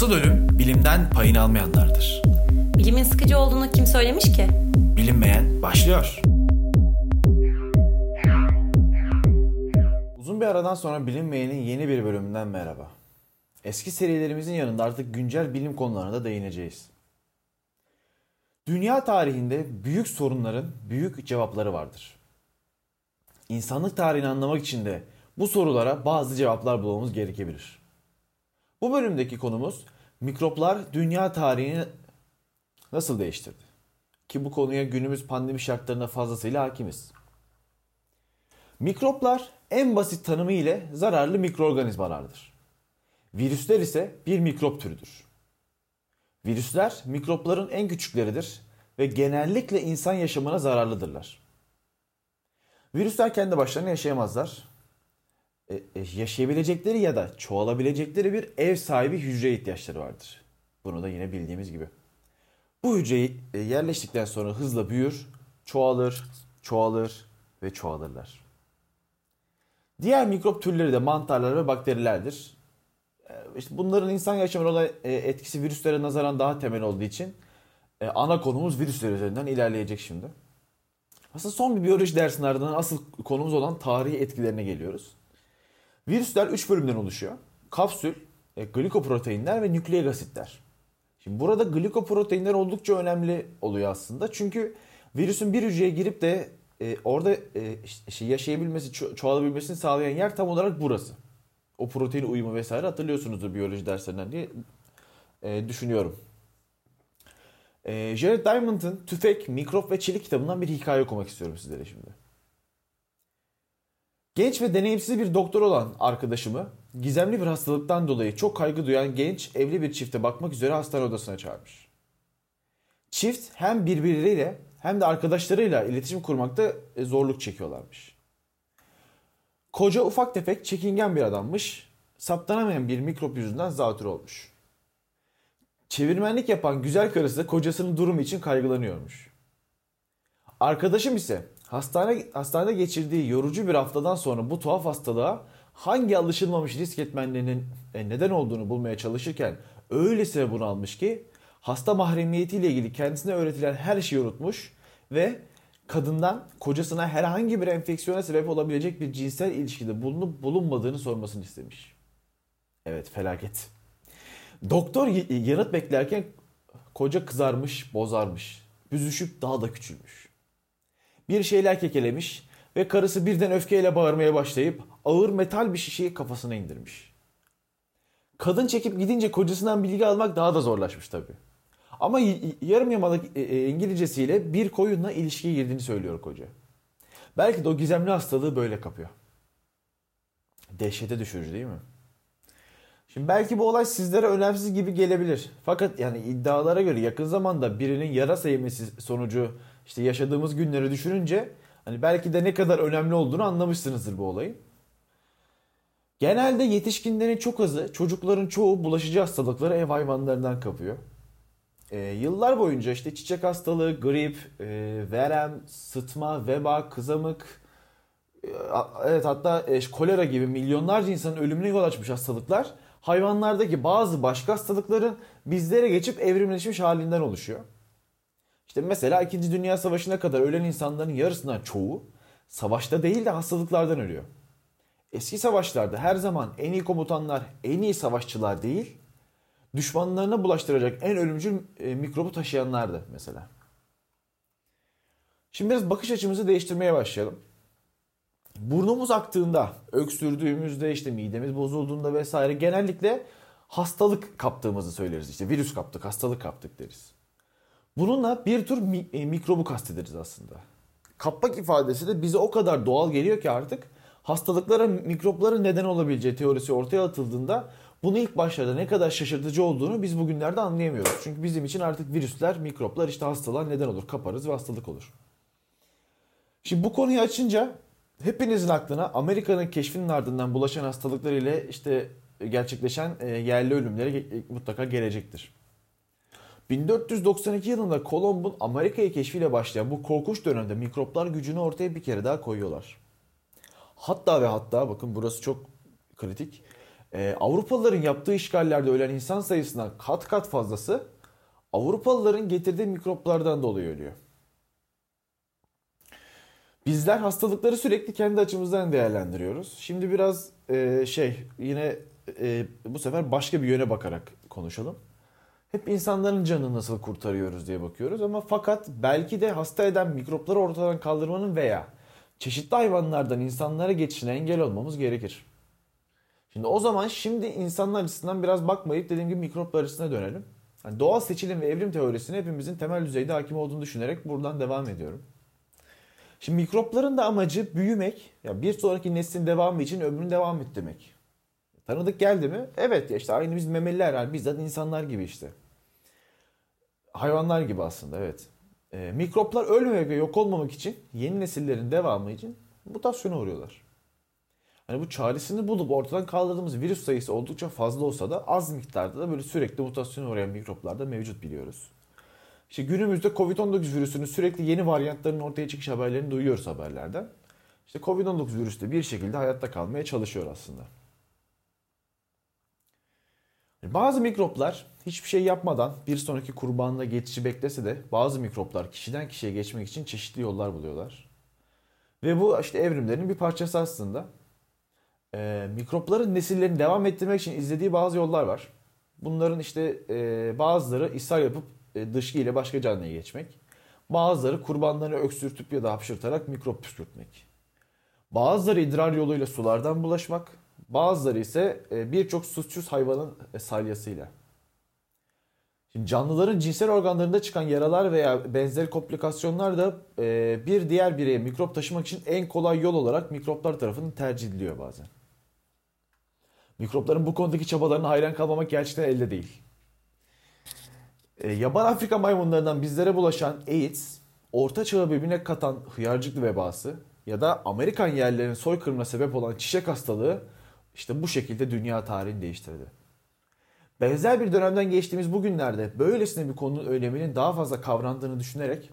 Asıl ölüm bilimden payını almayanlardır. Bilimin sıkıcı olduğunu kim söylemiş ki? Bilinmeyen başlıyor. Uzun bir aradan sonra Bilinmeyen'in yeni bir bölümünden merhaba. Eski serilerimizin yanında artık güncel bilim konularına da değineceğiz. Dünya tarihinde büyük sorunların büyük cevapları vardır. İnsanlık tarihini anlamak için de bu sorulara bazı cevaplar bulmamız gerekebilir. Bu bölümdeki konumuz mikroplar dünya tarihini nasıl değiştirdi? Ki bu konuya günümüz pandemi şartlarında fazlasıyla hakimiz. Mikroplar en basit tanımı ile zararlı mikroorganizmalardır. Virüsler ise bir mikrop türüdür. Virüsler mikropların en küçükleridir ve genellikle insan yaşamına zararlıdırlar. Virüsler kendi başlarına yaşayamazlar. E, e, yaşayabilecekleri ya da çoğalabilecekleri bir ev sahibi hücreye ihtiyaçları vardır. Bunu da yine bildiğimiz gibi. Bu hücreyi e, yerleştikten sonra hızla büyür, çoğalır, çoğalır ve çoğalırlar. Diğer mikrop türleri de mantarlar ve bakterilerdir. İşte bunların insan yaşamına olan etkisi virüslere nazaran daha temel olduğu için ana konumuz virüsler üzerinden ilerleyecek şimdi. Aslında son bir biyoloji dersinin ardından asıl konumuz olan tarihi etkilerine geliyoruz. Virüsler 3 bölümden oluşuyor. Kapsül, glikoproteinler ve nükleik asitler. Şimdi burada glikoproteinler oldukça önemli oluyor aslında. Çünkü virüsün bir hücreye girip de e, orada e, işte yaşayabilmesi, ço- çoğalabilmesini sağlayan yer tam olarak burası. O protein uyumu vesaire hatırlıyorsunuzdur biyoloji derslerinden diye e, düşünüyorum. E, Jared Diamond'ın Tüfek, Mikrop ve Çelik kitabından bir hikaye okumak istiyorum sizlere şimdi. Genç ve deneyimsiz bir doktor olan arkadaşımı gizemli bir hastalıktan dolayı çok kaygı duyan genç evli bir çifte bakmak üzere hastane odasına çağırmış. Çift hem birbirleriyle hem de arkadaşlarıyla iletişim kurmakta e, zorluk çekiyorlarmış. Koca ufak tefek çekingen bir adammış. Saptanamayan bir mikrop yüzünden zatür olmuş. Çevirmenlik yapan güzel karısı kocasının durumu için kaygılanıyormuş. Arkadaşım ise hastane hastanede geçirdiği yorucu bir haftadan sonra bu tuhaf hastalığa hangi alışılmamış risk etmenlerinin e, neden olduğunu bulmaya çalışırken öylesine bunu almış ki hasta mahremiyetiyle ilgili kendisine öğretilen her şeyi unutmuş ve kadından kocasına herhangi bir enfeksiyona sebep olabilecek bir cinsel ilişkide bulunup bulunmadığını sormasını istemiş. Evet felaket. Doktor yanıt beklerken koca kızarmış, bozarmış. Büzüşüp daha da küçülmüş. Bir şeyler kekelemiş ve karısı birden öfkeyle bağırmaya başlayıp ağır metal bir şişeyi kafasına indirmiş. Kadın çekip gidince kocasından bilgi almak daha da zorlaşmış tabii. Ama yarım yamalak e, e, İngilizcesiyle bir koyunla ilişkiye girdiğini söylüyor koca. Belki de o gizemli hastalığı böyle kapıyor. Dehşete düşürücü değil mi? Şimdi belki bu olay sizlere önemsiz gibi gelebilir. Fakat yani iddialara göre yakın zamanda birinin yarasa yemesi sonucu işte yaşadığımız günleri düşününce hani belki de ne kadar önemli olduğunu anlamışsınızdır bu olayın. Genelde yetişkinlerin çok azı, çocukların çoğu bulaşıcı hastalıkları ev hayvanlarından kapıyor. E, yıllar boyunca işte çiçek hastalığı, grip, e, verem, sıtma, veba, kızamık, e, evet hatta e, kolera gibi milyonlarca insanın ölümüne yol açmış hastalıklar hayvanlardaki bazı başka hastalıkların bizlere geçip evrimleşmiş halinden oluşuyor. İşte mesela 2. Dünya Savaşı'na kadar ölen insanların yarısından çoğu savaşta değil de hastalıklardan ölüyor. Eski savaşlarda her zaman en iyi komutanlar, en iyi savaşçılar değil, düşmanlarına bulaştıracak en ölümcül e, mikrobu taşıyanlardı mesela. Şimdi biraz bakış açımızı değiştirmeye başlayalım. Burnumuz aktığında, öksürdüğümüzde, işte midemiz bozulduğunda vesaire genellikle hastalık kaptığımızı söyleriz. İşte virüs kaptık, hastalık kaptık deriz. Bununla bir tür mi, e, mikrobu kastederiz aslında. Kapmak ifadesi de bize o kadar doğal geliyor ki artık hastalıklara, mikroplara neden olabileceği teorisi ortaya atıldığında bunu ilk başlarda ne kadar şaşırtıcı olduğunu biz bugünlerde anlayamıyoruz. Çünkü bizim için artık virüsler, mikroplar işte hastalığa neden olur. Kaparız ve hastalık olur. Şimdi bu konuyu açınca hepinizin aklına Amerika'nın keşfinin ardından bulaşan hastalıklar ile işte gerçekleşen e, yerli ölümleri mutlaka gelecektir. 1492 yılında Kolomb'un Amerika'yı keşfiyle başlayan bu korkunç dönemde mikroplar gücünü ortaya bir kere daha koyuyorlar. Hatta ve hatta bakın burası çok kritik. Ee, Avrupalıların yaptığı işgallerde ölen insan sayısından kat kat fazlası Avrupalıların getirdiği mikroplardan dolayı ölüyor. Bizler hastalıkları sürekli kendi açımızdan değerlendiriyoruz. Şimdi biraz e, şey yine e, bu sefer başka bir yöne bakarak konuşalım. Hep insanların canını nasıl kurtarıyoruz diye bakıyoruz ama fakat belki de hasta eden mikropları ortadan kaldırmanın veya çeşitli hayvanlardan insanlara geçişine engel olmamız gerekir. Şimdi o zaman şimdi insanlar açısından biraz bakmayıp dediğim gibi mikroplar açısına dönelim. Yani doğal seçilim ve evrim teorisine hepimizin temel düzeyde hakim olduğunu düşünerek buradan devam ediyorum. Şimdi mikropların da amacı büyümek, ya bir sonraki neslin devamı için ömrünü devam ettirmek. Tanıdık geldi mi? Evet ya işte aynı biz memeliler yani bizzat insanlar gibi işte. Hayvanlar gibi aslında evet. E, mikroplar ölmemek ve yok olmamak için yeni nesillerin devamı için mutasyona uğruyorlar. Hani bu çaresini bulup ortadan kaldırdığımız virüs sayısı oldukça fazla olsa da az miktarda da böyle sürekli mutasyona uğrayan mikroplar da mevcut biliyoruz. İşte günümüzde Covid-19 virüsünün sürekli yeni varyantlarının ortaya çıkış haberlerini duyuyoruz haberlerden. İşte Covid-19 virüsü de bir şekilde hayatta kalmaya çalışıyor aslında. Bazı mikroplar hiçbir şey yapmadan bir sonraki kurbanına geçişi beklese de bazı mikroplar kişiden kişiye geçmek için çeşitli yollar buluyorlar. Ve bu işte evrimlerin bir parçası aslında. Ee, mikropların nesillerini devam ettirmek için izlediği bazı yollar var. Bunların işte e, bazıları ishal yapıp dışkı ile başka canlıya geçmek. Bazıları kurbanlarını öksürtüp ya da hapşırtarak mikrop püskürtmek. Bazıları idrar yoluyla sulardan bulaşmak. Bazıları ise e, birçok suçsuz hayvanın e, salyasıyla. Şimdi canlıların cinsel organlarında çıkan yaralar veya benzeri komplikasyonlar da bir diğer bireye mikrop taşımak için en kolay yol olarak mikroplar tarafından tercih ediliyor bazen. Mikropların bu konudaki çabalarına hayran kalmamak gerçekten elde değil. E, yaban Afrika maymunlarından bizlere bulaşan AIDS, orta çağı birbirine katan hıyarcıklı vebası ya da Amerikan yerlerinin soykırımına sebep olan çiçek hastalığı işte bu şekilde dünya tarihini değiştirdi. Benzer bir dönemden geçtiğimiz bu günlerde böylesine bir konunun öneminin daha fazla kavrandığını düşünerek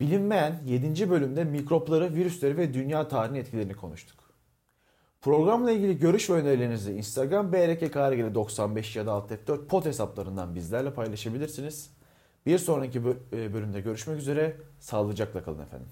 bilinmeyen 7. bölümde mikropları, virüsleri ve dünya tarihinin etkilerini konuştuk. Programla ilgili görüş ve önerilerinizi Instagram brkkrgl95 ya da alt F4 pot hesaplarından bizlerle paylaşabilirsiniz. Bir sonraki bölümde görüşmek üzere. Sağlıcakla kalın efendim.